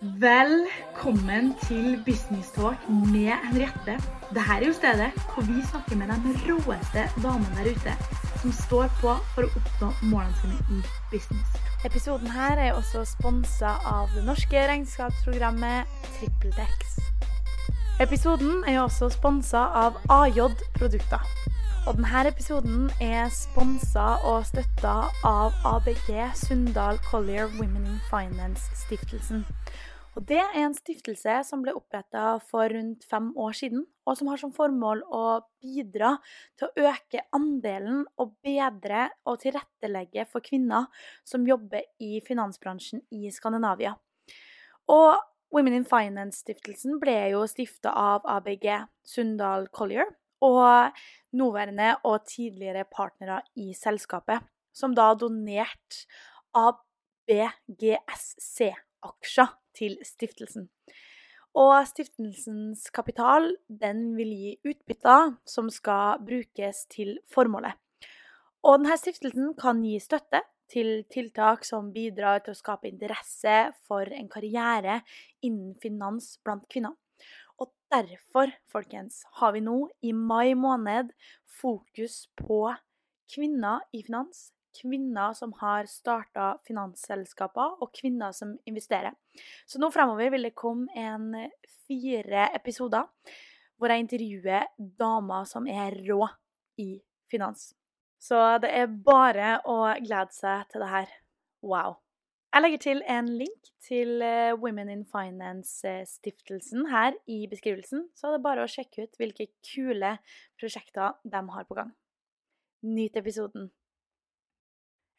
Velkommen til Business Talk med Henriette. Dette er jo stedet hvor vi snakker med de råeste damene der ute som står på for å oppnå målene sine i business. Episoden her er også sponsa av det norske regnskapsprogrammet TrippelTex. Episoden er også sponsa av AJ Produkter. Og denne episoden er sponsa og støtta av ABG Sundal Collier Women in Finance-stiftelsen. Og Det er en stiftelse som ble oppretta for rundt fem år siden, og som har som formål å bidra til å øke andelen og bedre og tilrettelegge for kvinner som jobber i finansbransjen i Skandinavia. Og Women in Finance-stiftelsen ble jo stifta av ABG Sundal Collier og nåværende og tidligere partnere i selskapet, som da donerte ABGSC-aksjer til stiftelsen. Og stiftelsens kapital den vil gi utbytter som skal brukes til formålet. Og denne stiftelsen kan gi støtte til tiltak som bidrar til å skape interesse for en karriere innen finans blant kvinner. Og derfor, folkens, har vi nå i mai måned fokus på kvinner i finans, kvinner som har starta finansselskaper, og kvinner som investerer. Så nå fremover vil det komme en fire episoder hvor jeg intervjuer damer som er rå i finans. Så det er bare å glede seg til det her. Wow. Jeg legger til en link til eh, Women in Finance-stiftelsen her i beskrivelsen, så er det bare å sjekke ut hvilke kule prosjekter de har på gang. Nyt episoden.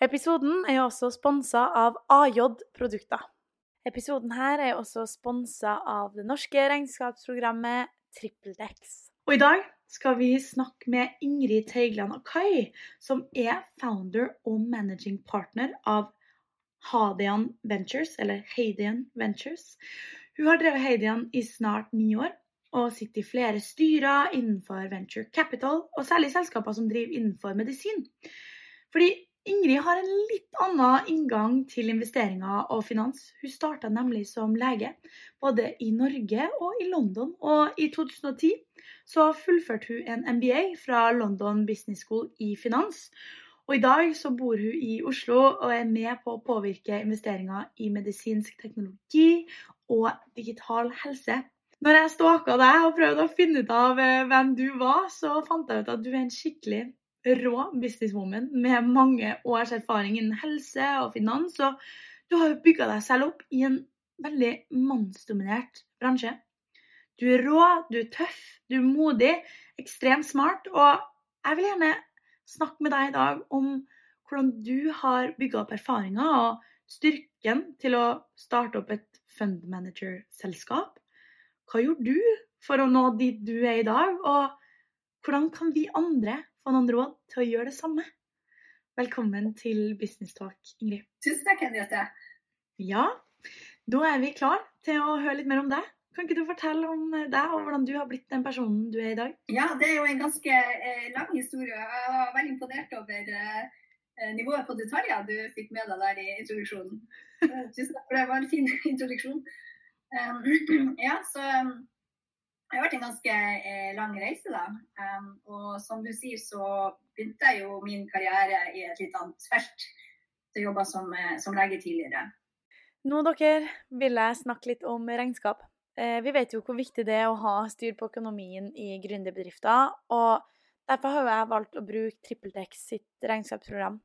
Episoden er også sponsa av AJ Produkter. Episoden her er også sponsa av det norske regnskapsprogrammet TrippelDex. Og i dag skal vi snakke med Ingrid Teigland og Kai, som er founder og managing partner av Hadian Ventures, eller Hadian Ventures. Hun har drevet Hadian i snart ni år, og sitter i flere styrer innenfor venture capital, og særlig selskaper som driver innenfor medisin. Fordi Ingrid har en litt annen inngang til investeringer og finans. Hun starta nemlig som lege, både i Norge og i London. Og i 2010 så fullførte hun en MBA fra London Business School i finans. Og i dag så bor hun i Oslo og er med på å påvirke investeringer i medisinsk teknologi og digital helse. Når jeg stalka deg og prøvde å finne ut av eh, hvem du var, så fant jeg ut at du er en skikkelig rå businesswoman med mange års erfaring innen helse og finans. Og du har jo bygga deg selv opp i en veldig mannsdominert bransje. Du er rå, du er tøff, du er modig, ekstremt smart. Og jeg vil gjerne snakke med deg i dag om hvordan du har bygga opp erfaringer og styrken til å starte opp et fund manager-selskap. Hva gjorde du for å nå dit du er i dag, og hvordan kan vi andre få noen råd til å gjøre det samme. Velkommen til Business Talk, Ingrid. Tusen takk, Henriette. Ja, da er vi klar til å høre litt mer om deg. Kan ikke du fortelle om deg og hvordan du har blitt den personen du er i dag? Ja, det er jo en ganske eh, lang historie. Jeg var veldig imponert over eh, nivået på detaljer du fikk med deg der i introduksjonen. Tusen takk for det. var en fin introduksjon. Um, ja, så det har vært en ganske eh, lang reise, da. Og som du sier, så begynte jeg jo min karriere i et litt annet felt. Jeg jobba som, eh, som lege tidligere. Nå dere, vil jeg snakke litt om regnskap. Eh, vi vet jo hvor viktig det er å ha styr på økonomien i gründerbedrifter. Og derfor har jeg valgt å bruke TrippelTex sitt regnskapsprogram.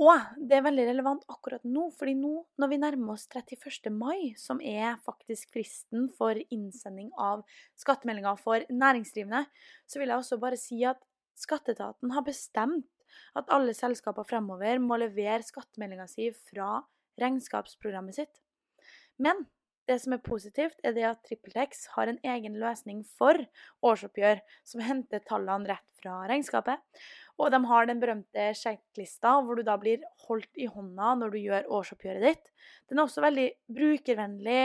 Og det er veldig relevant akkurat nå, fordi nå når vi nærmer oss 31. mai, som er faktisk fristen for innsending av skattemeldinger for næringsdrivende, så vil jeg også bare si at skatteetaten har bestemt at alle selskaper fremover må levere skattemeldinga si fra regnskapsprogrammet sitt. Men det som er positivt, er det at TrippelTex har en egen løsning for årsoppgjør som henter tallene rett fra regnskapet. Og de har den berømte sjekklista, hvor du da blir holdt i hånda når du gjør årsoppgjøret ditt. Den er også veldig brukervennlig,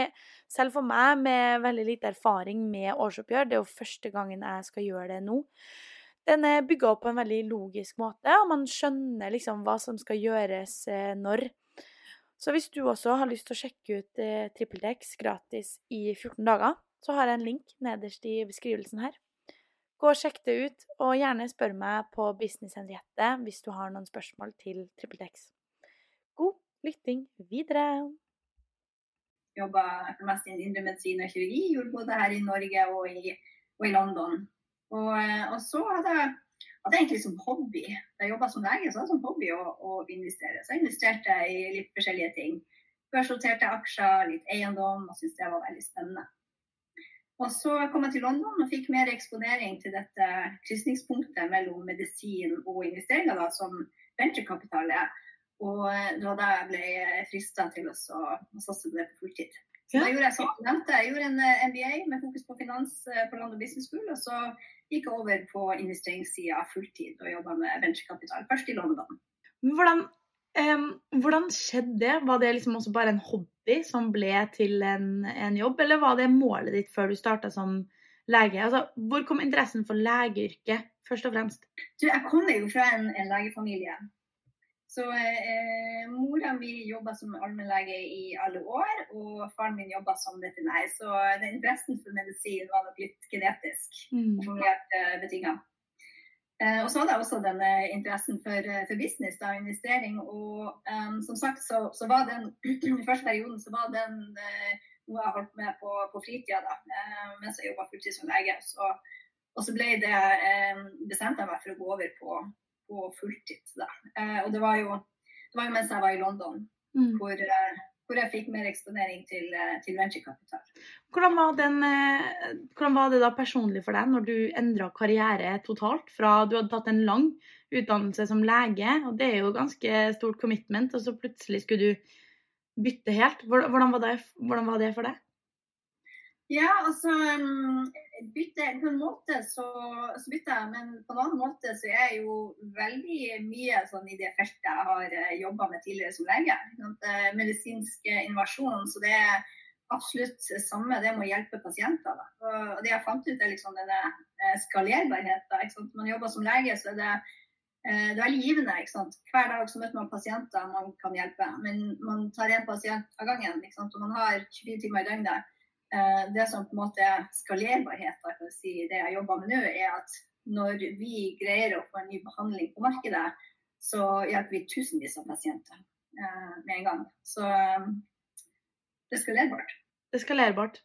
selv for meg med veldig lite erfaring med årsoppgjør. Det er jo første gangen jeg skal gjøre det nå. Den er bygga opp på en veldig logisk måte, og man skjønner liksom hva som skal gjøres eh, når. Så hvis du også har lyst til å sjekke ut eh, TrippelTex gratis i 14 dager, så har jeg en link nederst i beskrivelsen her. Gå og sjekk det ut, og gjerne spør meg på Business Henriette hvis du har noen spørsmål til TrippelTex. God lytting videre! Jobba mest innen indremedisin og kirurgi, gjorde både her i Norge og i, og i London. Og, eh, og, så hadde jeg, hadde er egentlig som hobby Da jeg jobba som lege, så hadde jeg som hobby å, å, investere. Så jeg investerte i litt forskjellige ting. Børsnoterte aksjer, litt eiendom, og syntes det var veldig spennende. Og så kom jeg til London og fikk mer eksponering til dette krysningspunktet mellom medisin og investeringer, da, som venturekapital er. Og det var da jeg ble frista til å satse på det på fulltid. Så da gjorde jeg som jeg nevnte, jeg gjorde en eh, MBA med fokus på finans på London Business School. Og så gikk jeg over på investeringssida fulltid og jobba med venturekapital, først i London. Hvordan, um, hvordan, skjedde det? Var det liksom også bare en hobby som ble til en, en jobb, eller var det målet ditt før du starta som lege? Altså, hvor kom interessen for legeyrket, først og fremst? Du, jeg kommer jo fra en, en legefamilie. Så eh, mora mi jobba som allmennlege i alle år, og faren min jobba som veterinær. Så den interessen for medisin var nok litt genetisk mm. eh, betinga. Eh, og så hadde jeg også denne interessen for, eh, for business, da, investering. Og um, som sagt så, så, var den i første perioden så var den eh, noe jeg holdt med på, på fritida da, uh, mens jeg jobba fulltid som lege. Så, og så ble det bestemte jeg meg for å gå over på på fulltid. Eh, og det var, jo, det var, jo, mens jeg var i London, mm. hvor, eh, hvor, jeg fikk mer eksponering til, eh, til venturekapital. Hvordan, hvordan, var det da personlig for deg når du endra karriere totalt? Fra du hadde tatt en lang utdannelse som lege, og det er jo ganske stort commitment, og så plutselig skulle du bytte helt. Hvordan var det, hvordan var det for deg? Ja, altså mm, bytte, På en måte så, så bytter jeg, men på en annen måte så er jeg jo veldig mye sånn i det feltet jeg har eh, jobba med tidligere som lege. Eh, medisinsk innovasjon. Så det er absolutt samme, det må hjelpe pasienter. Da. Og det jeg fant ut, er liksom denne eh, skalerbarheten. Når man jobber som lege, så er det, det er veldig givende. Hver dag så møter man pasienter man kan hjelpe. Men man tar én pasient av gangen. Og man har 24 timer i døgnet. Eh, det som på en måte er skalerbarhet, kan si, det jeg jobber med nå, er at når vi greier å få en ny behandling på markedet, så hjelper vi tusenvis av pasienter eh, med en gang. Så eh, det er skalerbart. Det er skalerbart.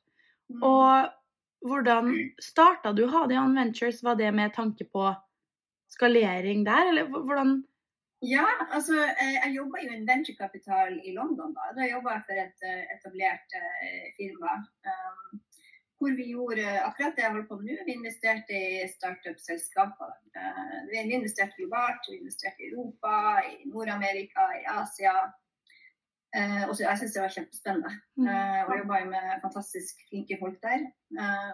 Mm. Og hvordan starta du Hadian Ventures? Var det med tanke på skalering der, eller hvordan ja, altså eh, jeg jobba jo i venturekapital i London. Da Da jobba jeg for et eh, etablert uh, firma. Um, hvor vi gjorde akkurat det jeg holder på med nå. Vi investerte i startup-selskaper. Uh, vi investerte globalt, vi investerte i Europa, i Nord-Amerika, i Asia. Uh, og så, jeg syns det var kjempespennende. Uh, og jobba med fantastisk flinke folk der.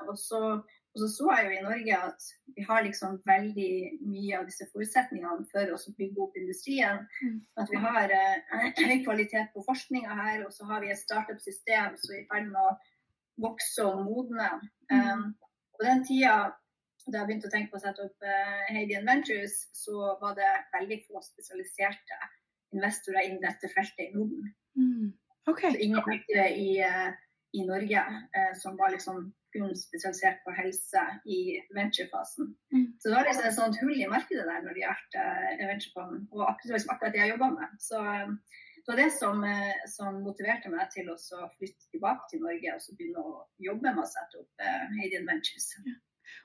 og så og så så jeg jo i Norge at vi har liksom veldig mye av disse forutsetningene for å bygge opp industrien. Mm. At vi har eh, høy kvalitet på forskninga her, og så har vi et startup-system som er i ferd med å vokse og modne. Mm. Um, på den tida da jeg begynte å tenke på å sette opp eh, Hadian Ventures, så var det veldig få spesialiserte investorer innen dette feltet i Norden. Mm. Okay. Så ingen i, uh, i Norge eh, som var liksom kun spesialisert på helse i venturefasen. Mm. Så det var liksom et sånt hull i markedet der når det gjaldt uh, venturefond, og akkurat, akkurat det jeg jobba med. Så um, det var det som, uh, som, motiverte meg til å flytte tilbake til Norge og så begynne å jobbe med å sette opp uh, Hadian Ventures. Ja.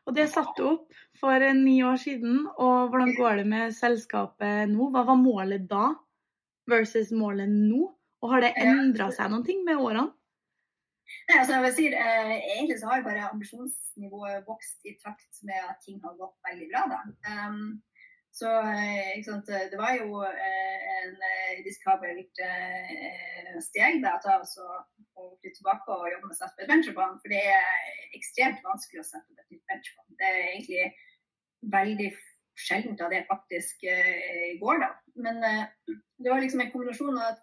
Og det satte du opp for ni år siden. Og hvordan går det med selskapet nå? Hva var målet da versus målet nå? Og har det endra seg noen ting med årene? Nei, altså jeg vil si, eh, Egentlig så har bare ambisjonsnivået vokst i takt med at ting har gått veldig bra. da. Um, så sant, det var jo eh, en risikabelt eh, steg da, ta altså, å flytte tilbake og jobbe med seg på et. For det er ekstremt vanskelig å sette opp et nytt venturefond. Det er egentlig veldig sjeldent at det faktisk eh, går, da. Men eh, det var liksom en kombinasjon av at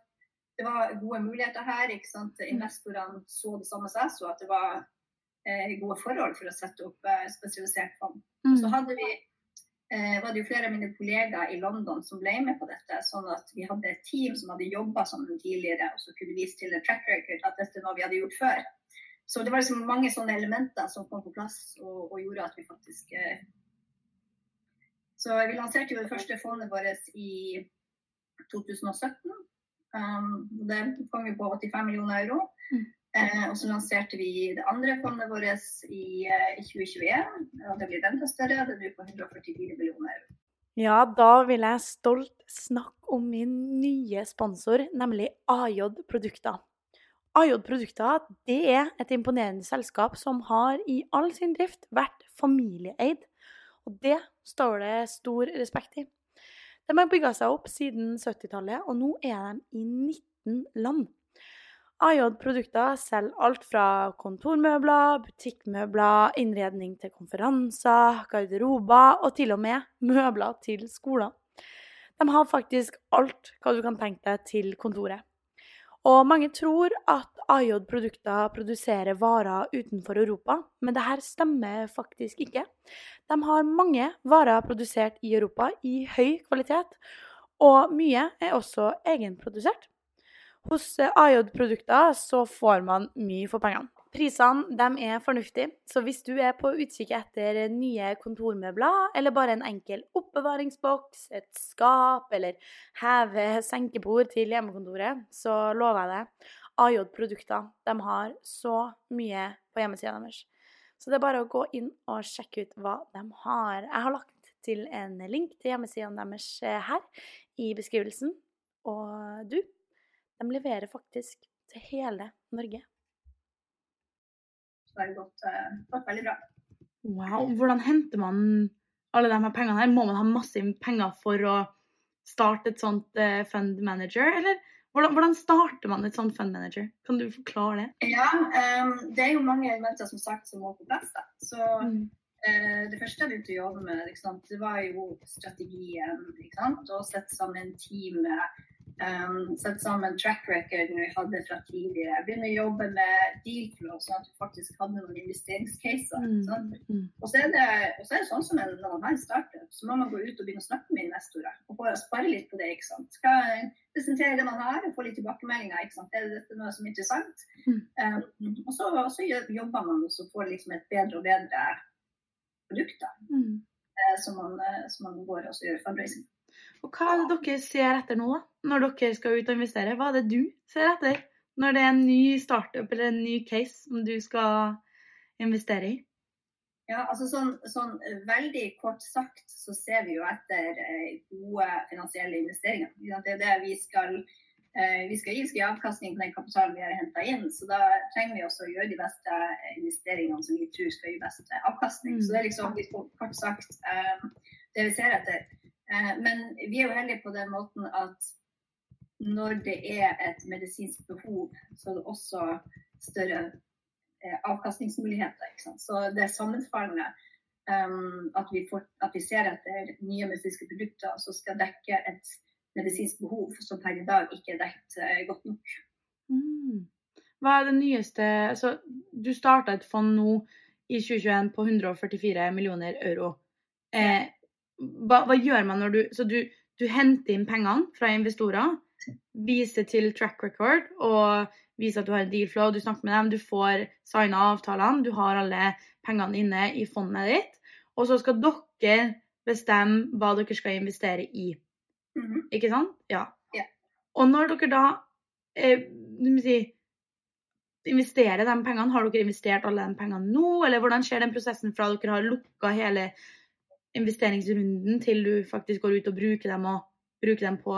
det var gode muligheter her. ikke sant? Investorene så det samme som jeg så, at det var eh, gode forhold for å sette opp eh, spesialisert fond. Mm. Så hadde vi eh, var det jo flere av mine kollegaer i London som ble med på dette. Sånn at vi hadde et team som hadde jobba sammen tidligere, og så kunne vise til en track record at dette er noe vi hadde gjort før. Så det var liksom mange sånne elementer som kom på plass og, og gjorde at vi faktisk eh... Så vi lanserte jo det første fondet vårt i 2017. Um, det kom vi på 85 millioner euro. Mm. Eh, og så lanserte vi det andre fondet vårt i, eh, i 2021. og Det blir enda større. Det blir på 144 millioner euro. Ja, da vil jeg stolt snakke om min nye sponsor, nemlig AJ Produkter. AJ Produkter det er et imponerende selskap som har i all sin drift vært familieeid. Og det står det stor respekt i. De har bygga seg opp siden 70-tallet, og nå er de i 19 land. AJ Produkter selger alt fra kontormøbler, butikkmøbler, innredning til konferanser, garderober og til og med møbler til skoler. De har faktisk alt hva du kan tenke deg til kontoret. Og mange tror at AJ Produkter produserer varer utenfor Europa, men det her stemmer faktisk ikke. De har mange varer produsert i Europa i høy kvalitet, og mye er også egenprodusert. Hos AJ-produkter så får man mye for pengene. Prisene er fornuftige, så hvis du er på utkikk etter nye kontormøbler, eller bare en enkel oppbevaringsboks, et skap eller heve-senkebord til hjemmekontoret, så lover jeg deg AJ-produkter de har så mye på hjemmesida deres. Så det er bare å gå inn og sjekke ut hva de har. Jeg har lagt til en link til hjemmesidene deres eh, her i beskrivelsen. Og du, de leverer faktisk til hele Norge. Så det har gått, uh, gått veldig bra. Wow. Hvordan henter man alle de her pengene her? Må man ha masse penger for å starte et sånt uh, fund manager, eller hvordan, hvordan, starter man et sånt fund manager? Kan du forklare det? Ja, um, det er jo mange elementer som sagt som må på plass. da. Så mm. uh, Det første jeg begynte å jobbe med, det var jo strategien. Og sette sammen team med Um, Sette sammen track recorden vi hadde fra tidligere. Begynne å jobbe med deal flow, sånn at vi faktisk hadde noen investeringscaser. Mm. Mm. Og, så er det, og så er det sånn som en, når man har en startup, så må man gå ut og begynne å snakke med investorer. Og spare litt på det. ikke sant? Skal presentere det man har og få litt tilbakemeldinger. ikke sant? Er dette noe som er interessant? Mm. Um, og så, så, jobber man og så får liksom et bedre og bedre produkt da, mm. eh, som, man, eh, som man går og gjør fundraising og hva er det dere ser etter nå, da? Når dere skal ut og investere? Hva er det du ser etter når det er en ny startup eller en ny case som du skal investere i? Ja, altså sånn, sånn, Veldig kort sagt så ser vi jo etter eh, gode finansielle investeringer. Det er det vi skal, eh, vi skal gi. Vi skal gi avkastning på den kapitalen vi har henta inn. Så da trenger vi også å gjøre de beste investeringene som vi tror skal gi best avkastning. Mm. Så det er liksom kort sagt eh, det vi ser etter. Eh, men vi er jo heldige på den måten at når det er et medisinsk behov, så er det også større eh, avkastningsmuligheter. Så det er sammenfallende um, at, vi får, at, vi ser etter nye medisinske produkter som skal dekke et medisinsk behov som per i dag ikke er dekket godt nok. Mm. Hva er det nyeste Så Du starta et fond nå i 2021 på 144 millioner euro. Eh, hva, hva, gjør man når du Så du, du henter inn pengene fra investorer, viser til track record og viser at du har en deal flow, du snakker med dem, du får signa avtalene, du har alle pengene inne i fondet ditt. Og så skal dere bestemme hva dere skal investere i. Mm -hmm. Ikke sant? Ja. Yeah. Og når dere da eh, si, investerer de pengene, har dere investert alle de pengene nå, eller hvordan skjer den prosessen fra dere har lukka hele investeringsrunden til du faktisk går ut og bruker dem, og bruker dem på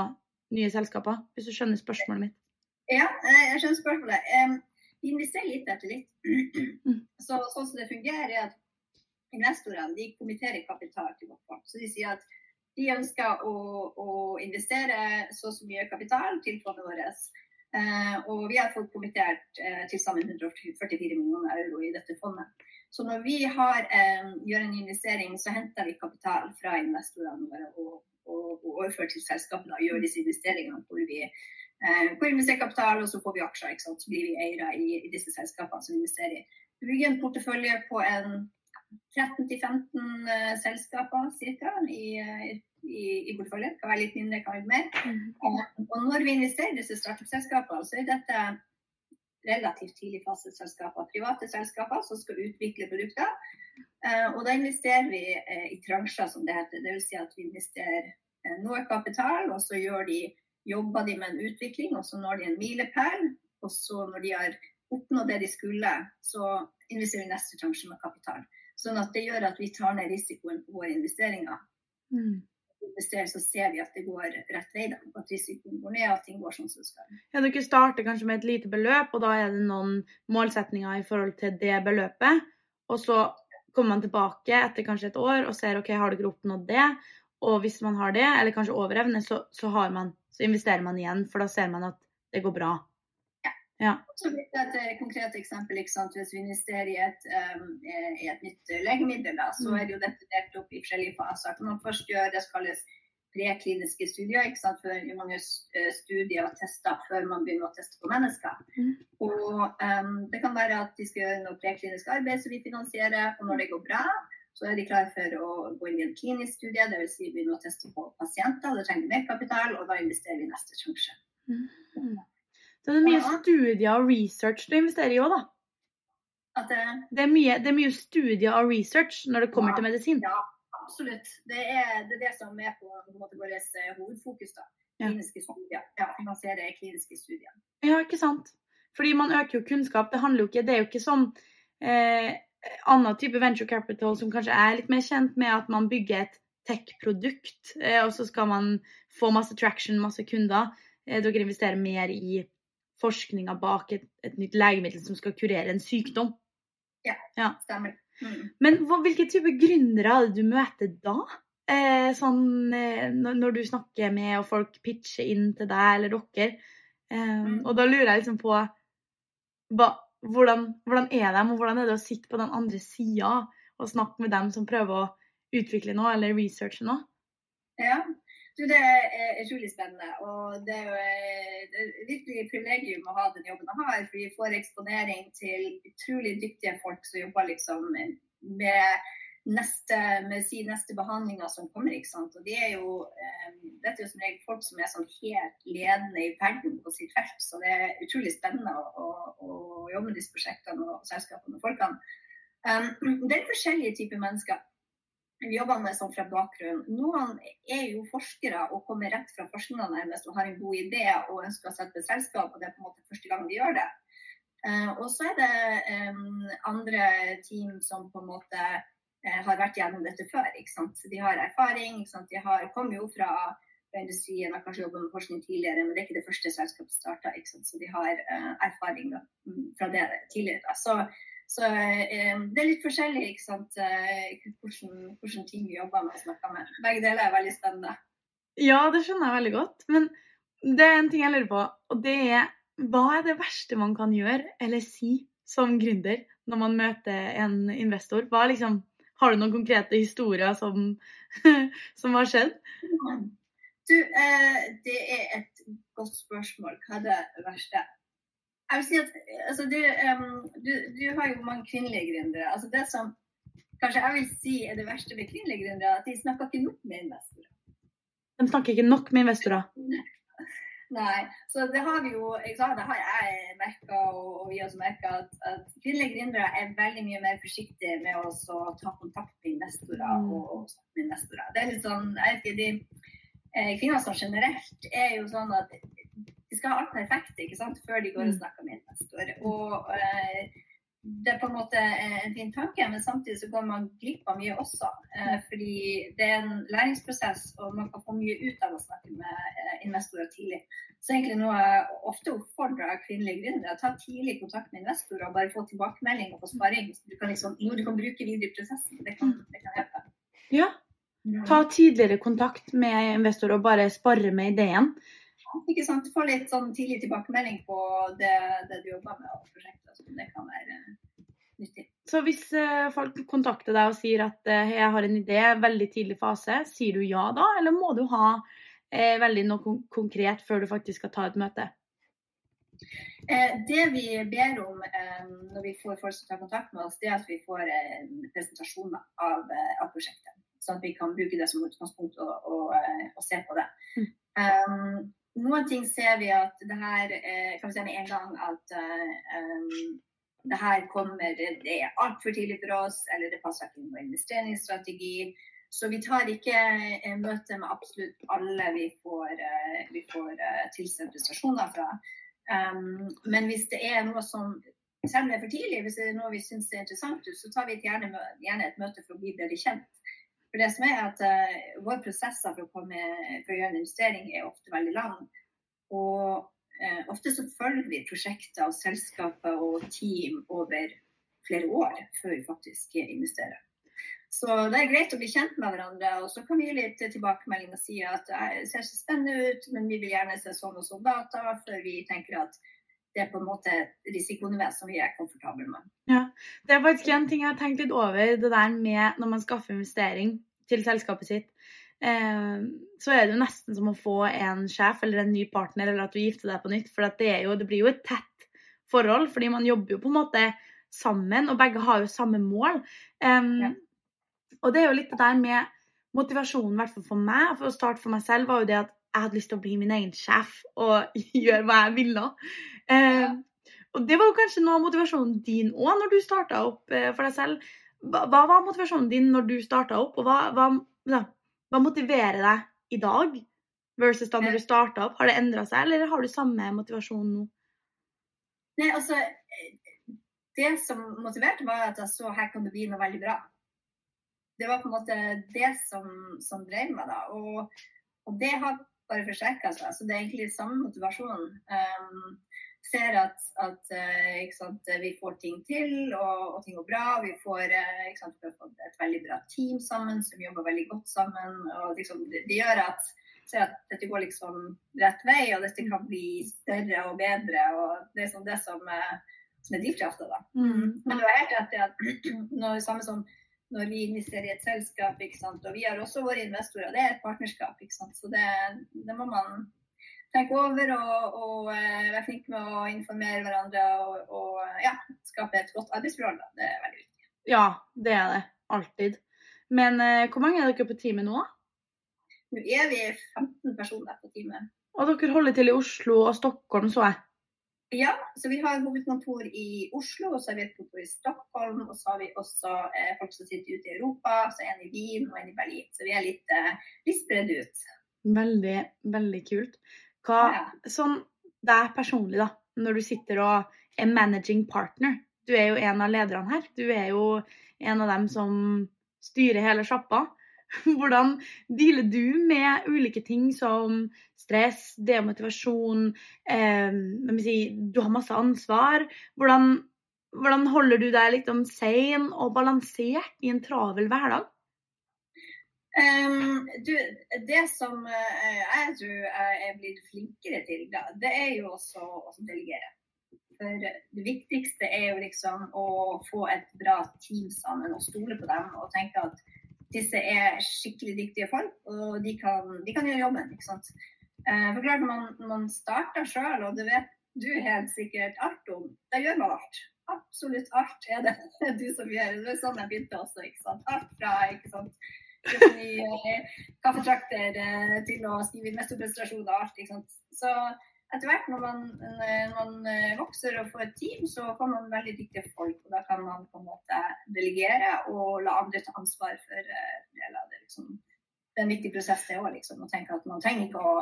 nye selskaper? Hvis du skjønner spørsmålet mitt? Ja, jeg skjønner spørsmålet. Vi investerer litt etter litt. Mm. Så, sånn som det fungerer, er at investorene de kommenterer kapital til vårt fond. Så de sier at de ønsker å, å investere så og så mye kapital til fondet vårt. Eh, og vi har fått kommentert eh, til sammen 144 millioner euro i dette fondet. Så når vi har, eh, gjør en investering, så henter vi kapital fra investorene våre og, og, og overfører til selskapene og gjør disse investeringene hvor vi hvor investerer kapital, og så får vi aksjer. Så blir vi eiere i, i, disse selskapene som investerer. Vi bygger en portefølje på en 13-15 eh, selskaper cirka, i, eh, i, i porteføljen. Kan være litt mindre, kan være mer. Mm. Og når vi investerer i disse startup-selskapene, så er dette relativt tidlig faseselskaper. Private selskaper som skal utvikle produkter. Eh, og da investerer vi eh, i transjer, som det heter. Dvs. Si at vi investerer eh, noe kapital, og så de, jobber de med en utvikling, og så når de en milepæl. Og så når de har oppnådd det de skulle, så investerer vi neste transje med kapital. Sånn at det gjør at vi tar ned risikoen på våre investeringer. Mm. Investerer, så ser vi at det går rett vei, da. At risikoen går ned, at ting går sånn som det skal. Ja, dere starter kanskje med et lite beløp, og da er det noen målsetninger i forhold til det beløpet. Og så kommer man tilbake etter kanskje et år og ser ok, har dere oppnådd det. Og hvis man har det, eller kanskje over evne, så, så, har man, så investerer man igjen. For da ser man at det går bra. Ja. Så det et eh, konkret eksempel. Hvis vi investerer i et, um, i et nytt legemiddel, da, så Mm. er det jo dette delt opp i forskjellige faser. Når man først gjør det som kalles prekliniske studier. ikke sant? For mange eh, studier og tester før man begynner å teste på mennesker. Mm. Og um, Det kan være at de skal gjøre noe preklinisk arbeid som vi finansierer. og Når det går bra, så er de klare for å gå inn i en klinisk studie, dvs. Si begynne å teste på pasienter. Da trenger vi mer kapital, og da investerer vi i neste sjanse. Mm. Det er mye Ja. studier og research du investerer i òg, da. Det, Det er, mye, det er mye studier og research når det kommer Ja. til medisin. Ja, absolutt. Det er det, er det som er på, på måte vårt eh, hovedfokus. da. Kliniske studier. Ja, finansiere kliniske studier. Ja, ikke sant? Fordi man øker jo kunnskap. Det handler jo ikke Det er jo ikke som eh, annen type venture capital som kanskje er litt mer kjent med at man bygger et tech-produkt, eh, og så skal man få masse traction, masse kunder. Eh, dere investerer mer i forskninga bak et, et nytt legemiddel som skal kurere en sykdom. Ja, Stemmer. Mm. Men hvilke type gründere er det du møter da? Eh, sånn, eh, når du snakker med og folk pitcher inn til deg eller dere. Eh, Mm. Og da lurer jeg liksom på ba, hvordan, hvordan er de, og hvordan er det å sitte på den andre sida og snakke med dem som prøver å utvikle noe eller researche noe? Ja. Du, det er utrolig spennende. Og det er jo eh, det er virkelig et privilegium å ha den jobben jeg har. For vi får eksponering til utrolig dyktige folk som jobber liksom med neste, med sin neste behandlinger som kommer. ikke sant? Og de er jo, eh, Dette er jo som regel folk som er sånn helt ledende i verden på sitt felt. Så det er utrolig spennende å, å, å jobbe med disse prosjektene og selskapene og folkene. Um, det er forskjellige typer mennesker jobber med sånn fra bakgrunn. Noen er jo forskere og kommer rett fra forskninga nærmest og har en god idé og ønsker å sette et selskap, og det er på en måte første gang de gjør det. Eh, og så er det andre team som på en måte eh, har vært gjennom dette før. ikke sant? De har erfaring. ikke sant? De har, kommer jo fra, industrien og kanskje jobbet med forskning tidligere, men det er ikke det første selskapet starta. Så de har eh, erfaring mm, fra det tidligere. Så så eh, det er litt forskjellig ikke sant, eh, hvordan, hvordan ting vi jobber med og snakker med. Begge deler er veldig spennende. Ja, det skjønner jeg veldig godt. Men det er en ting jeg lurer på, og det er hva er det verste man kan gjøre eller si som gründer når man møter en investor? Liksom, har du noen konkrete historier som, som har skjedd? Du, eh, det er et godt spørsmål. Hva er det verste? Jeg vil si at altså, du, um, du, du, har jo mange kvinnelige gründere. Altså, det som kanskje jeg vil si er det verste med kvinnelige gründere, at de snakker ikke nok med investorer. De snakker ikke nok med investorer? Nei. Så det har vi jo sa, det har jeg merka, og, og vi også merka, at, at kvinnelige gründere er veldig mye mer forsiktige med å ta kontakt med investorer Mm. og, og med investorer. Det er litt sånn, jeg vet ikke, de, eh, Kvinner som generelt er jo sånn at de skal ha alt perfekt ikke sant, før de går og Mm. snakker med investor. Og eh, det er på en måte en fin tanke, men samtidig så går man glipp av mye også. Eh, fordi det er en læringsprosess, og man kan få mye ut av å snakke med eh, investorer tidlig. Så egentlig noe jeg ofte oppfordrer kvinnelige gründere ta tidlig kontakt med investorer og bare få tilbakemelding og få sparing. Du kan liksom, noe du kan bruke videre i prosessen. Det kan, det kan hjelpe. Ja. Ta tidligere kontakt med investorer og bare spare med ideen. Ikke sant? Få litt sånn tidlig tilbakemelding på det, det du jobber med og prosjektet. Så det kan være nyttig. Så hvis eh, folk kontakter deg og sier at eh, jeg har en idé, veldig tidlig fase, sier du ja da, eller må du ha eh, veldig noe kon konkret før du faktisk skal ta et møte? Eh, det vi ber om eh, når vi får folk som tar kontakt med oss, det er at vi får en presentasjon av, eh, av prosjektet. Sånn at vi kan bruke det som utgangspunkt og, og, eh, og se på det. Mm. Um, noen ting ser vi at det her eh, kan vi si med en gang at um, det her kommer Det er altfor tidlig for oss, eller det passer ikke inn på investeringsstrategi. Så vi tar ikke eh, møte med absolutt alle vi får, vi får tilsendt prestasjoner fra. Um, men hvis det er noe som selv om det er for tidlig, hvis det er noe vi syns er interessant, så tar vi gjerne, gjerne, et møte for å bli bedre kjent. For det som er at uh, Våre prosesser for å, for å, gjøre en investering er ofte veldig lang. Og uh, ofte så følger vi prosjekter og selskaper og team over flere år før vi faktisk investerer. Så det er greit å bli kjent med hverandre. Og så kan vi gi litt tilbakemelding og si at det ser så spennende ut, men vi vil gjerne se sånn og sånn data før vi tenker at det er på en måte risikonivå som vi er komfortable med. Ja, Det er faktisk en ting jeg har tenkt litt over, det der med når man skaffer investering til selskapet sitt. Eh, så er det jo nesten som å få en sjef eller en ny partner, eller at du gifter deg på nytt. For det, jo, det, blir jo et tett forhold, fordi man jobber jo på en måte sammen, og begge har jo samme mål. Um, ja. Og det er jo litt det der med motivasjonen, i hvert fall for meg, for å starte for meg selv, var jo det at jeg hadde lyst til å bli min egen sjef og gjøre hva jeg ville. Eh, og det var jo kanskje noe av motivasjonen din òg når du starta opp eh, for deg selv. Hva, hva, var motivasjonen din når du starta opp, og hva, hva, hva, motiverer deg i dag versus da når du starta opp? Har det endra seg, eller har du samme motivasjon nå? Nei, altså Det som motiverte, var at jeg så her kan det bli noe veldig bra. Det var på en måte det som, som drev meg, da. Og, og det har bare forsterka seg. Så det er egentlig samme motivasjon. Um, ser at, at uh, sant, vi får ting til, og, og, ting går bra. Vi får uh, sant, et veldig bra team sammen som jobber veldig godt sammen. og liksom, det, det, gjør at, at dette går liksom rett vei, og dette kan bli større og bedre. og Det er sånn det som, uh, som er drivkrafta. Mm. Men du har helt rett i at når, samme som når vi investerer i et selskap. Og vi har også våre investorer. Det er et partnerskap. Så det, det må man tenke over og, og uh, være flink med å informere hverandre og, og ja, skape et godt arbeidsforhold. Det er veldig viktig. Ja, det er det. Alltid. Men uh, hvor mange er dere på teamet nå? Nå er vi 15 personer på teamet. Og dere holder til i Oslo og Stockholm, så jeg? Ja, så vi har hovedkontor i Oslo, og så har vi et kontor i Stockholm. Og så har vi også eh, folk som sitter ute i Europa, så en i Wien og en i Berlin. Så vi er litt, eh, litt spredd ut. Veldig, veldig kult. Hva, ja. Sånn deg personlig, da, når du sitter og er managing partner. Du er jo en av lederne her. Du er jo en av dem som styrer hele sjappa. Hvordan dealer du med ulike ting som stress, demotivasjon eh, si, Du har masse ansvar. Hvordan, hvordan holder du deg liksom sane og balansert i en travel hverdag? Um, du, det som uh, jeg tror jeg er blitt flinkere til, da, det er jo også å delegere. For det viktigste er jo liksom å få et bra team sammen og stole på dem og tenke at disse er skikkelig dyktige folk, og de kan, de kan gjøre jobben. ikke sant? Eh, for klart, man, man starter sjøl, og det vet du helt sikkert alt om, da gjør man alt. Absolutt alt er det du som gjør. Det er sånn jeg begynte også. ikke sant? Alt fra ikke sant? I eh, kaffetrakter eh, til å skrive mesterprestasjoner og alt. ikke sant? Så etter hvert når man, når man, eh, vokser og får et team, så får man veldig dyktige folk. og Da kan man på en måte delegere og la andre ta ansvar for deler del av det. Liksom. Det er en viktig prosess det òg, liksom. Å tenke at man trenger ikke å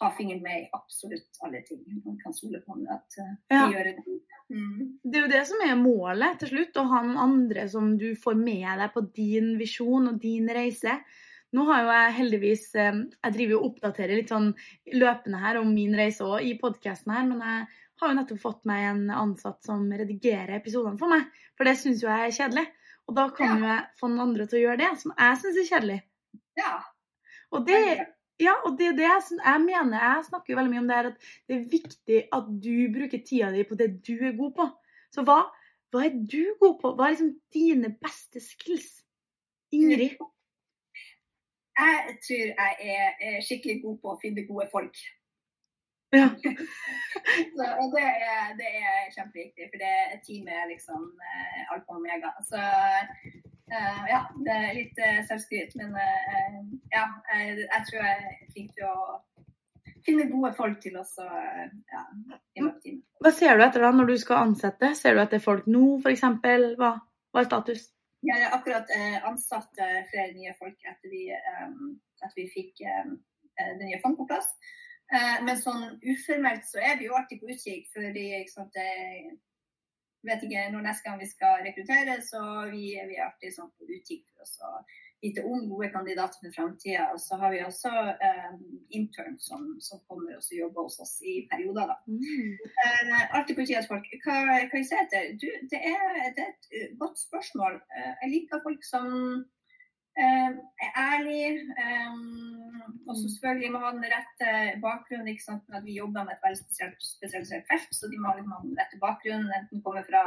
ha fingeren med i absolutt alle ting. Man kan stole på at uh, de gjør det. Mm. Det er jo det som er målet til slutt, å ha noen andre som du får med deg på din visjon og din reise. Nå har jo jeg heldigvis eh, Jeg driver og oppdaterer litt sånn løpende her om min reise òg i podkasten her, men jeg har jo nettopp fått meg en ansatt som redigerer episodene for meg. For det syns jo jeg er kjedelig. Og da kan ja. jo jeg få noen andre til å gjøre det, som jeg syns er kjedelig. Ja. Og det, ja, og det er det jeg, jeg mener. Jeg snakker jo veldig mye om det her at det er viktig at du bruker tida di på det du er god på. Så hva, hva er du god på? Hva er liksom dine beste skills? Ingrid? Jeg tror jeg er skikkelig god på å finne gode folk. Ja. Så, og det er, det er kjempeviktig, for det teamet er liksom eh, alfa og omega. Så ja, det er litt eh, selvskryt, men eh, ja, jeg, jeg tror jeg er flink til å finne gode folk til oss ja. Hva ser du etter da når du skal ansette? Ser du etter folk nå, f.eks.? Hva, hva er status? Jeg har akkurat eh, ansatt eh, flere nye folk etter vi, eh, at vi fikk eh, det nye fondet på plass. Eh, men sånn uformelt så er vi jo alltid på utkikk, fordi sant, jeg vet ikke når neste gang vi skal rekruttere, så vi, vi er alltid sånn på utkikk for oss å vite om gode kandidater for framtida. Og så har vi også eh, intern som, som kommer og jobber hos oss i perioder. da. Eh, alltid på folk. Hva, hva jeg ser etter? Du, det, er, det er et godt spørsmål. Eh, jeg liker folk som eh, ærlig, eh, og så selvfølgelig må ha den rette bakgrunnen. ikke sant? At vi jobber med et veldig spesialisert felt, så de må ha liksom den rette bakgrunnen. Enten kommer fra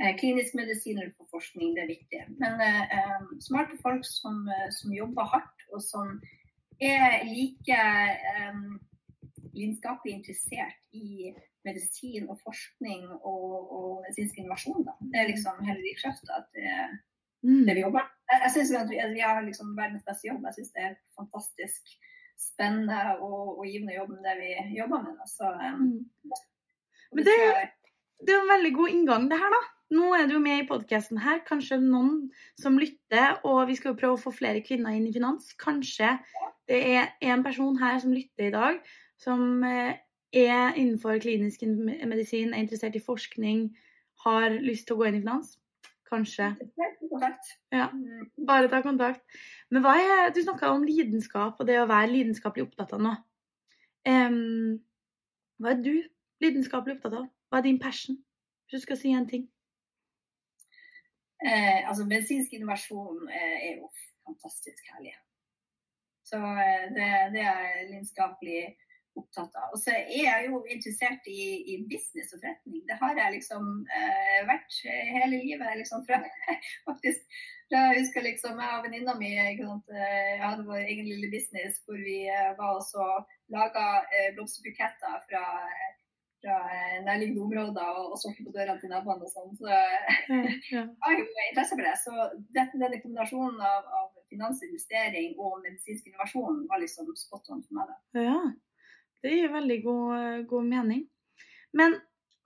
eh, klinisk medisin eller på forskning, det er viktig. Men eh, smarte folk som, som jobber hardt, og som er like eh, lidenskapelig interessert i medisin og forskning og, og medisinsk innovasjon. Da. Det er liksom hele drivkrafta at det Mm. det vi jobber. Jeg, synes vi, vi har liksom verdens beste jobb. Jeg syns det er fantastisk spennende og, og givende jobb med det vi jobber med. Så, um, Mm. Men det det- er en veldig god inngang, det her, da. Nå er du jo med i podkasten her. Kanskje noen som lytter, og vi skal jo prøve å få flere kvinner inn i finans. Kanskje det er en person her som lytter i dag, som eh, er innenfor klinisk medisin, er interessert i forskning, har lyst til å gå inn i finans. Kanskje. Ja. Bare ta kontakt. Men hva er, du snakka om lidenskap og det å være lidenskapelig opptatt av noe. Um, hva er du lidenskapelig opptatt av? Hva er din passion? Hvis du skal si en ting. Eh, altså, medisinsk innovasjon eh, er jo fantastisk herlig. Så eh, det, det er lidenskapelig opptatt av. Og så er jeg jo interessert i, i business og forretning. Det har jeg liksom eh, vært hele livet. liksom fra faktisk fra Jeg husker liksom jeg og venninna mi eh, hadde vår egen lille business hvor vi eh, var og så laga eh, blomsterbuketter fra, eh, fra eh, nærliggende områder og, og solgte på dørene til naboene og sånn. Så Ja. jeg har jo interesse for det. Så dette, denne kombinasjonen av, av finansinvestering og medisinsk innovasjon var liksom spot on for meg. da. ja. Det gir veldig god, god mening. Men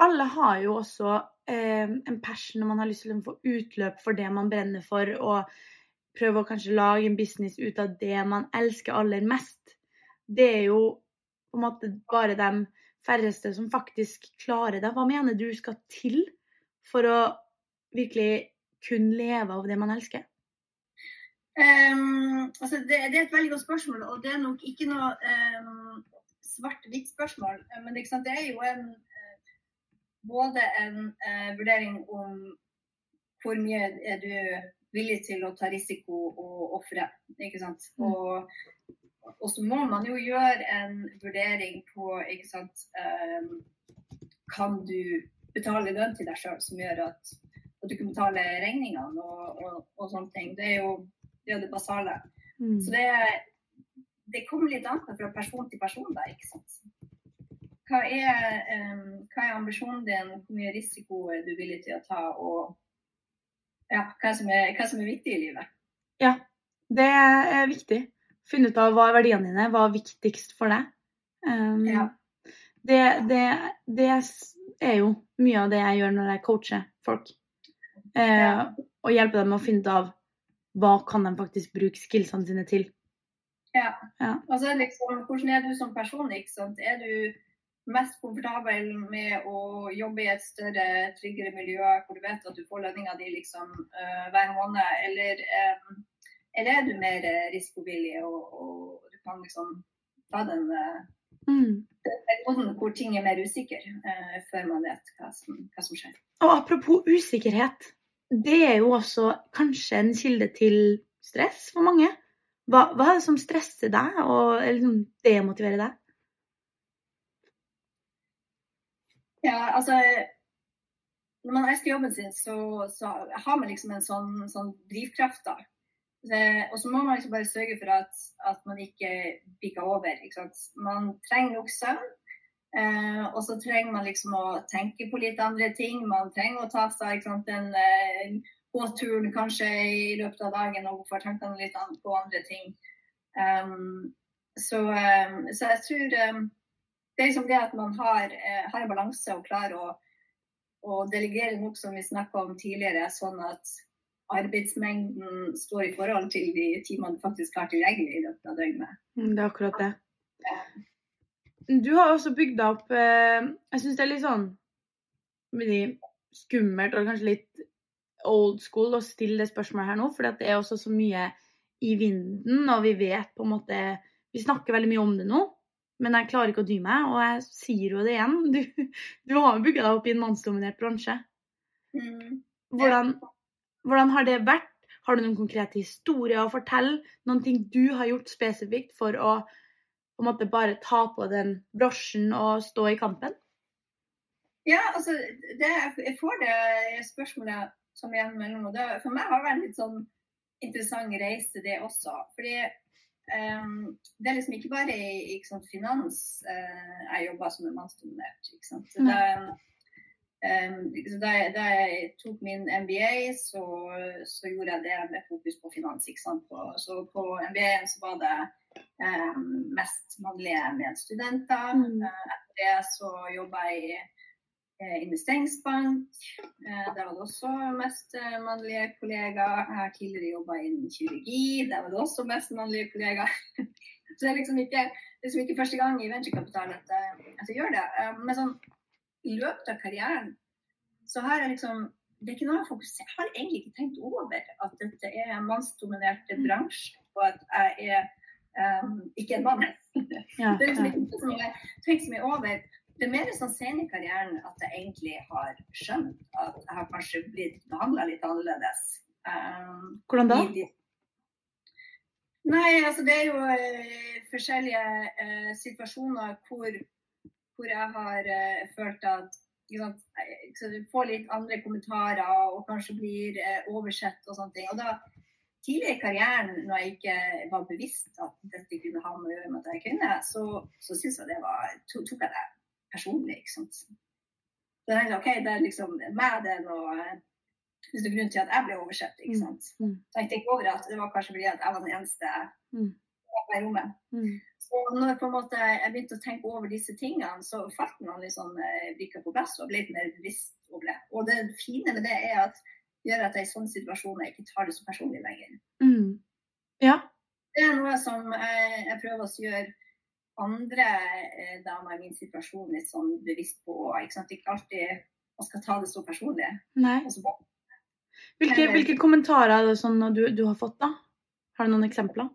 alle har jo også eh, en passion når man har lyst til å få utløp for det man brenner for, og prøve å kanskje lage en business ut av det man elsker aller mest. Det er jo på en måte bare de færreste som faktisk klarer det. Hva mener du skal til for å virkelig kun leve av det man elsker? Um, altså det, det er et veldig godt spørsmål, og det er nok ikke noe um, svart-hvitt spørsmål. eh, Men sant? det er jo en, eh, både en eh, vurdering om hvor mye er du villig til å ta risiko og ofre. ikke sant? Mm. Og, og så må man jo gjøre en vurdering på ikke sant, eh, Kan du betale lønn til deg sjøl som gjør at, at du kan betale regningene og, og, og sånne ting. Det er jo det, er det basale. Mm. Så det, det kommer litt an på fra person til person, da, ikke sant. Hva er, um, hva er ambisjonen din, hvor mye risiko er du villig til å ta, og ja, hva, som er, hva som er viktig i livet? Ja, det er viktig. Finne ut av hva er verdiene dine, hva er viktigst for deg. Um, Ja. det, det, det er jo mye av det jeg gjør når jeg coacher folk. Uh, Ja. Og hjelper dem med å finne ut av hva kan de faktisk bruke skillsene sine til. Ja. Ja. Og så er det liksom, hvordan er du som person? ikke sant? Er du mest komfortabel med å jobbe i et større, tryggere miljø hvor du vet at du får lønninga di liksom, uh, hver måned, eller, um, eller er du mer eh, risikovillig og, og du kan liksom ta den uh, Mm. hvor ting er mer usikre eh, før man vet hva som, hva som skjer? Og apropos usikkerhet. Det er jo også kanskje en kilde til stress for mange. Hva, hva er det som stresser deg, og liksom demotiverer deg? Ja, altså Når man elsker jobben sin, så, så har man liksom en sånn, sånn drivkraft. da. Og så må man liksom bare sørge for at, at man ikke bikker over. ikke? Man trenger nok søvn. Eh, og så trenger man liksom å tenke på litt andre ting. Man trenger å ta seg en, sant, den turen kanskje i løpet av dagen og få tankene litt på andre ting. Um, så, um, så, jeg tror um, det er liksom det at man har, uh, har en balanse og klarer å, å delegere nok, som vi snakka om tidligere, sånn at arbeidsmengden står i forhold til de timene du faktisk har tilgjengelig i løpet av døgnet. Mm, det er akkurat det. Du har også bygd deg opp eh, Jeg syns det er litt sånn skummelt og kanskje litt old school å stille det spørsmålet her nå, for det er også så mye i vinden, og vi vet på en måte Vi snakker veldig mye om det nå, men jeg klarer ikke å dy meg, og jeg sier jo det igjen. Du, du har jo bygga deg opp i en mannsdominert bransje. Mm. Hvordan, hvordan har det vært? Har du noen konkrete historier å fortelle? Noen ting du har gjort spesifikt for å på en måte bare ta på den brosjen og stå i kampen? Ja, altså, det, jeg får det spørsmålet som igjen mellom. Og dø. for meg har det vært en litt sånn interessant reise, det også. Fordi um, det er liksom ikke bare i ikke sant, finans uh, jeg jobber som er mannsdominert. ikke sant. Så det, um, så da, jeg, da, jeg tok min MBA, så, så, gjorde jeg det med fokus på finans. ikke sant? På, så på MBA-en så var det um, mest mannlige medstudenter. Mm. Uh, etter det så jobba jeg i investeringsbank. Eh, der var det også mest eh, mannlige kollegaer. Jeg har tidligere jobba innen kirurgi. Der var det også mest mannlige kollegaer. Så det er liksom ikke, liksom ikke første gang i venturekapital at, at jeg gjør det. Men sånn, i løpet av karrieren så har jeg liksom det er ikke noe jeg fokuserer Jeg har egentlig ikke tenkt over at dette er en mannsdominert mm. bransje, og at jeg er um, ikke en mann. Ja, det er liksom ikke noe jeg tenker så mye over det er mer sånn sen i karrieren at jeg egentlig har skjønt at jeg har kanskje blitt behandla litt annerledes. Um, Hvordan da? Nei, altså det er jo uh, forskjellige uh, situasjoner hvor, hvor, jeg har uh, følt at jeg får litt andre kommentarer og kanskje blir oversett og sånne ting. Og da, tidligere i karrieren, når jeg ikke var bevisst at dette kunne ha med å gjøre med at jeg kvinne, så, så syns jeg det var, tok jeg det personlig. ikke sant? Så jeg OK, det er liksom meg det er noe hvis det er grunn til at jeg ble oversett. ikke mm, sant? Mm. Så jeg tenkte over at det var kanskje fordi at jeg var den eneste mm. i rommet. Mm. Så når på en måte jeg begynte å tenke over disse tingene, så falt noen liksom eh, brikker på plass og ble litt mer bevisst over det. Og det fine med det er at gjør at jeg i sånne situasjoner ikke tar det så personlig lenger. Mm. Ja. Det er noe som jeg, jeg prøver å gjøre andre eh, damer i min situasjon litt sånn bevisst på. Ikke, sant? ikke alltid man skal ta det så personlig. Hvilke, hvilke, kommentarer er det sånn du, du, har fått, da? Har du noen eksempler?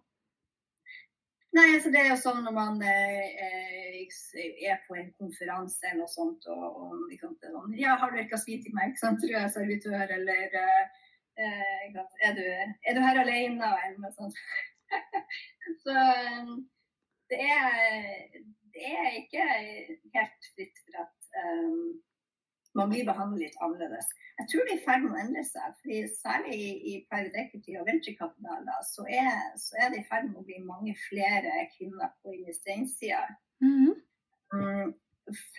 Nei, altså Det er jo sånn når man eh, er på en konferanse eller noe sånt og, og liksom, sånn, Ja, har du ikke å si til meg? Ikke sant? Tror jeg er servitør, eller eh, er, du, er, du, her alene? Eller noe sånt. så det er, det er ikke helt fritt for at um, man blir behandlet litt annerledes. Jeg tror det er i ferd med å endre seg. fordi Særlig i, i private equity og venturekapitaler så, så, er det i ferd med å bli mange flere kvinner på investeringssida. Mm -hmm. um,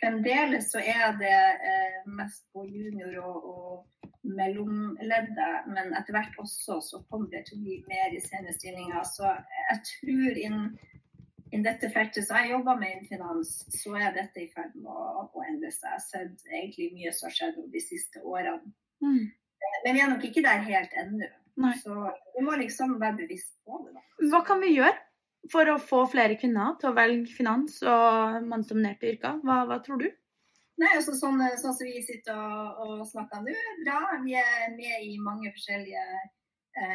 fremdeles så er det eh, mest på junior- og, og mellomleddet, men etter hvert også så kommer det til å bli mer i senior Så jeg tror innen i dette feltet som jeg jobber med innen finans, så er dette i ferd med å, å, endre seg. Jeg har sett egentlig mye som har skjedd de siste årene. Mm. Men vi er nok ikke der helt ennå. Så vi må liksom være bevisst på det. Da. Hva kan vi gjøre for å få flere kvinner til å velge finans og mannsdominerte yrker? Hva, hva, tror du? Nei, altså sånn, sånn som vi sitter og, og snakker nå, bra. Vi er med i mange forskjellige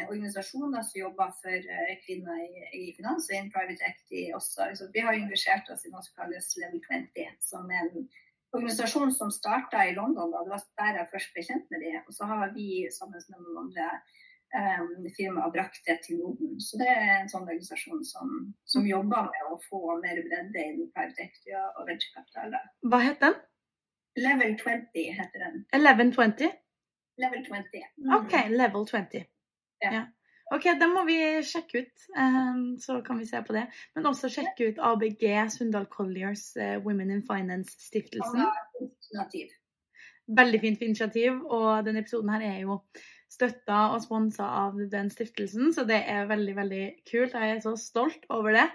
organisasjoner som jobber for eh, kvinner i, i, finans og innen private equity også. Så vi har engasjert oss i noe som kalles Level 20, som er en organisasjon som starta i London. Da. Det var der jeg først ble kjent med dem. Og så har vi sammen med noen andre um, firmaer brakt det til Norden. Så det er en sånn organisasjon som, som jobber med å få mer bredde innen private equity og venturekapital. Hva het den? Level 20 heter den. 1120? Level 20. Mm. OK, Level 20. Ja. OK, den må vi sjekke ut, eh, så kan vi se på det. Men også sjekke ut ABG Sundal Colliers eh, Women in Finance-stiftelsen. Veldig fint initiativ, og denne episoden her er jo støtta og sponsa av den stiftelsen, så det er veldig, veldig kult. Jeg er så stolt over det.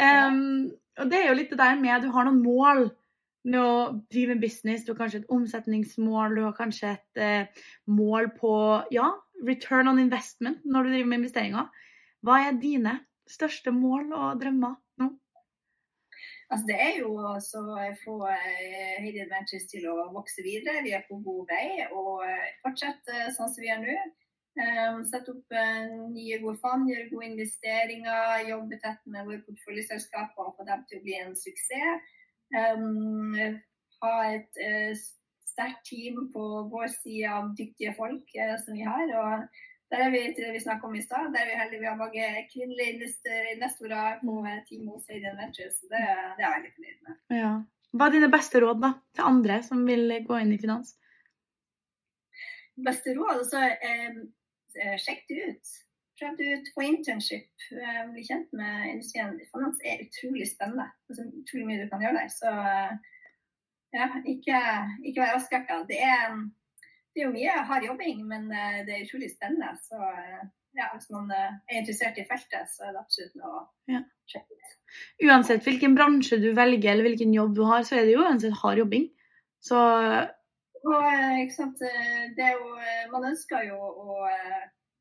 Um, og det er jo litt det der med du har noen mål med å drive en business. Du har kanskje et omsetningsmål, du har kanskje et eh, mål på ja, return on investment når du driver med investeringer. Hva er dine største mål og drømmer nå? Altså, det er jo å få eh, Heidi Adventures til å vokse videre. Vi er på god vei og eh, fortsette sånn som vi er nå. Sette opp nye gode fond, gjøre gode investeringer, jobbe tett med våre porteføljeselskaper og få dem til å bli en suksess. Um, ha et uh, sterkt team på vår side av dyktige folk uh, som vi har. og der er vi til det vi snakket om i stad. Der er vi heldige vi har mange kvinnelige investorer på mm. team hos Hayden Ventures. Så det, det, er jeg litt fornøyd med. Ja. Hva er dine beste råd da, til andre som vil gå inn i finans? Beste råd? Altså, eh, eh sjekk det ut. Prøv det ut på internship. Eh, bli kjent med industrien. Finans er utrolig spennende. Altså, utrolig mye du kan gjøre der. Så eh, ja, ikke, ikke vær avskrekka. Det er det er jo mye hard jobbing, men eh, det er utrolig spennende. Så ja, hvis man er interessert i feltet, så er det absolutt noe å ja. sjekke ut. Uansett hvilken bransje du velger eller hvilken jobb du har, så er det jo uansett hard jobbing. Så og, ikke sant? Det er jo, man ønsker jo å,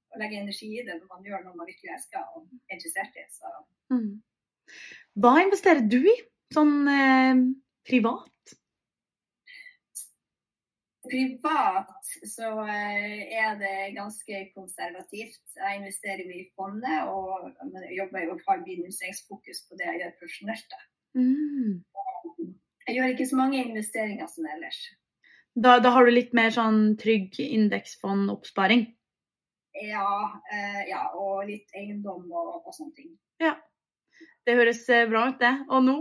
å, legge energi i det når man gjør noe man virkelig elsker og er interessert i. Så. Mm. Hva investerer du i, sånn eh, privat? Privat så eh, er det ganske konservativt. Jeg investerer mye i fondet og jobber jo har investeringsfokus på det jeg gjør profesjonelt. Mm. Jeg gjør ikke så mange investeringer som ellers. Da, da har du litt mer sånn trygg indeksfondoppsparing? Ja, eh, ja, og litt eiendom og, og sånne ting. Ja. Det høres eh, bra ut, det. Og nå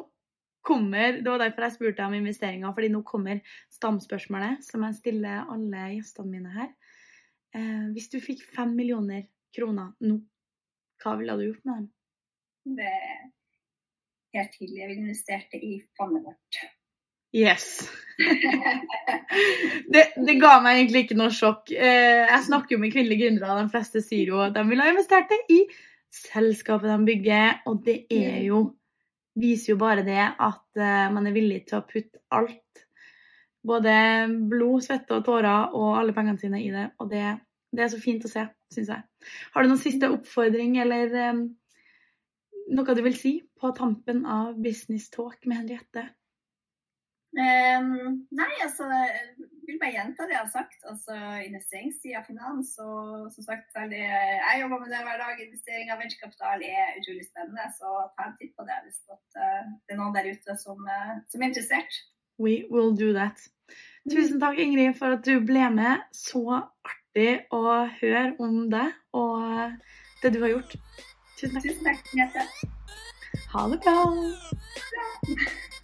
kommer Det var derfor jeg spurte om investeringer, fordi nå kommer stamspørsmålet som jeg stiller alle gjestene mine her. Eh, hvis du fikk fem millioner kroner nå, hva ville du gjort med dem? Det er helt tydelig. Jeg ville investert det i fondet vårt. Yes. det, det, ga meg egentlig ikke noe sjokk. Eh, jeg snakker jo med kvinnelige gründere, de fleste sier jo at de ville ha investert det i selskapet de bygger, og det er jo viser jo bare det at uh, man er villig til å putte alt, både blod, svette og tårer og alle pengene sine i det. Og det, det er så fint å se, syns jeg. Har du noen siste oppfordring eller um, noe du vil si på tampen av Business Talk med Henriette? Um, nei, altså jeg vil bare gjenta det jeg har sagt. altså Investeringstid av finans. og som sagt, veldig Jeg jobber med det hver dag. Investering av venturekapital er utrolig spennende. Så ta en titt på det hvis uh, det er noen der ute som, uh, som, er interessert. We will do that. Tusen takk, Ingrid, for at du ble med. Så artig å høre om det og det du har gjort. Tusen takk. Tusen takk, Mette. Ha det bra. Ja.